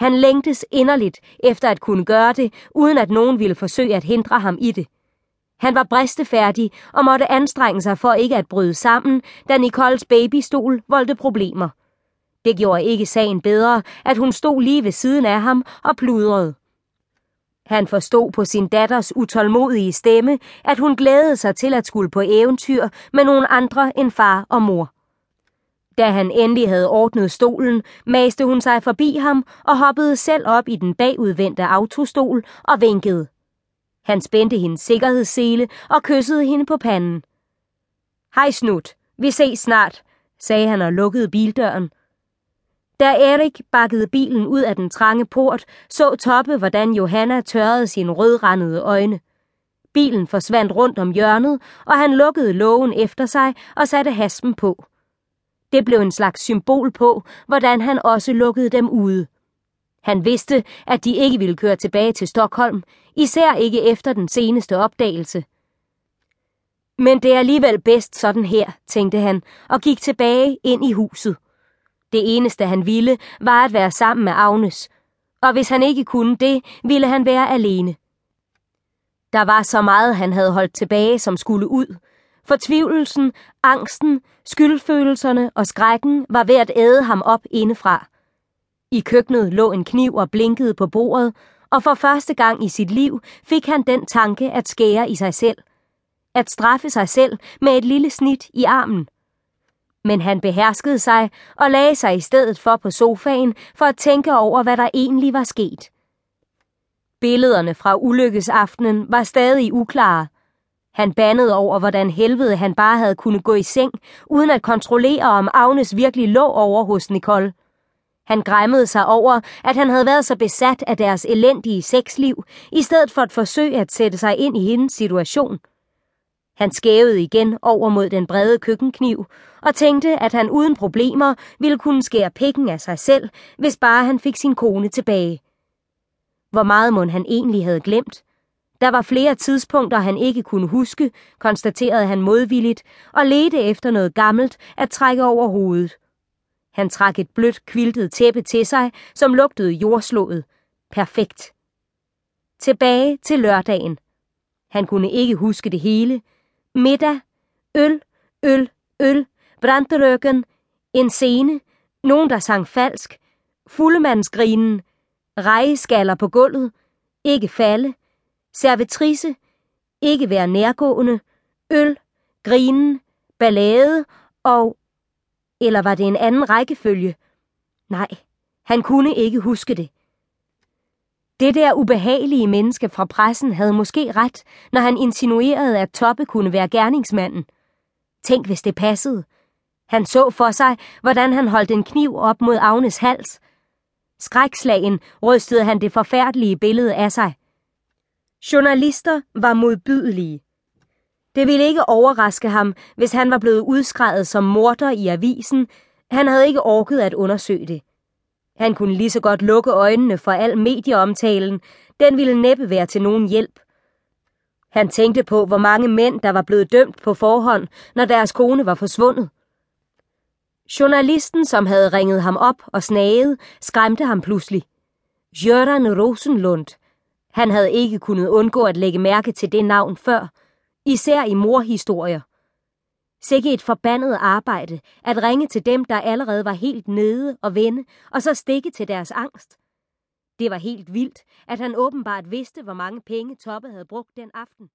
Han længtes inderligt efter at kunne gøre det, uden at nogen ville forsøge at hindre ham i det. Han var bristefærdig og måtte anstrenge sig for ikke at bryde sammen, da Nicoles babystol voldte problemer. Det gjorde ikke sagen bedre, at hun stod lige ved siden af ham og pludrede. Han forstod på sin datters utålmodige stemme, at hun glædede sig til at skulle på eventyr med nogle andre end far og mor. Da han endelig havde ordnet stolen, maste hun sig forbi ham og hoppede selv op i den bagudvendte autostol og vinkede. Han spændte hendes sikkerhedssele og kyssede hende på panden. Hej Snut, vi ses snart, sagde han og lukkede bildøren. Da Erik bakkede bilen ud af den trange port, så Toppe, hvordan Johanna tørrede sine rødrandede øjne. Bilen forsvandt rundt om hjørnet, og han lukkede lågen efter sig og satte haspen på. Det blev en slags symbol på, hvordan han også lukkede dem ude. Han vidste, at de ikke ville køre tilbage til Stockholm, især ikke efter den seneste opdagelse. Men det er alligevel bedst sådan her, tænkte han, og gik tilbage ind i huset. Det eneste han ville, var at være sammen med Agnes, og hvis han ikke kunne det, ville han være alene. Der var så meget, han havde holdt tilbage, som skulle ud. Fortvivlelsen, angsten, skyldfølelserne og skrækken var ved at æde ham op indefra. I køkkenet lå en kniv og blinkede på bordet, og for første gang i sit liv fik han den tanke at skære i sig selv. At straffe sig selv med et lille snit i armen. Men han beherskede sig og lagde sig i stedet for på sofaen for at tænke over, hvad der egentlig var sket. Billederne fra ulykkesaftenen var stadig uklare. Han bandede over, hvordan helvede han bare havde kunnet gå i seng, uden at kontrollere, om Agnes virkelig lå over hos Nicole. Han græmmede sig over, at han havde været så besat af deres elendige sexliv, i stedet for at forsøge at sætte sig ind i hendes situation. Han skævede igen over mod den brede køkkenkniv og tænkte, at han uden problemer ville kunne skære pikken af sig selv, hvis bare han fik sin kone tilbage. Hvor meget mund han egentlig havde glemt? Der var flere tidspunkter, han ikke kunne huske, konstaterede han modvilligt, og ledte efter noget gammelt at trække over hovedet. Han trak et blødt, kviltet tæppe til sig, som lugtede jordslået. Perfekt. Tilbage til lørdagen. Han kunne ikke huske det hele. Middag, øl, øl, øl, brandrøkken, en scene, nogen der sang falsk, fuldemandsgrinen, rejeskaller på gulvet, ikke falde, servitrice, ikke være nærgående, øl, grinen, ballade og... Eller var det en anden rækkefølge? Nej, han kunne ikke huske det. Det der ubehagelige menneske fra pressen havde måske ret, når han insinuerede, at Toppe kunne være gerningsmanden. Tænk, hvis det passede. Han så for sig, hvordan han holdt en kniv op mod Agnes hals. Skrækslagen rystede han det forfærdelige billede af sig. Journalister var modbydelige. Det ville ikke overraske ham, hvis han var blevet udskrevet som morder i avisen. Han havde ikke orket at undersøge det. Han kunne lige så godt lukke øjnene for al medieomtalen. Den ville næppe være til nogen hjælp. Han tænkte på, hvor mange mænd, der var blevet dømt på forhånd, når deres kone var forsvundet. Journalisten, som havde ringet ham op og snaget, skræmte ham pludselig. Jørgen Rosenlund. Han havde ikke kunnet undgå at lægge mærke til det navn før, især i morhistorier. Sikke et forbandet arbejde at ringe til dem, der allerede var helt nede og vende, og så stikke til deres angst. Det var helt vildt, at han åbenbart vidste, hvor mange penge Toppe havde brugt den aften.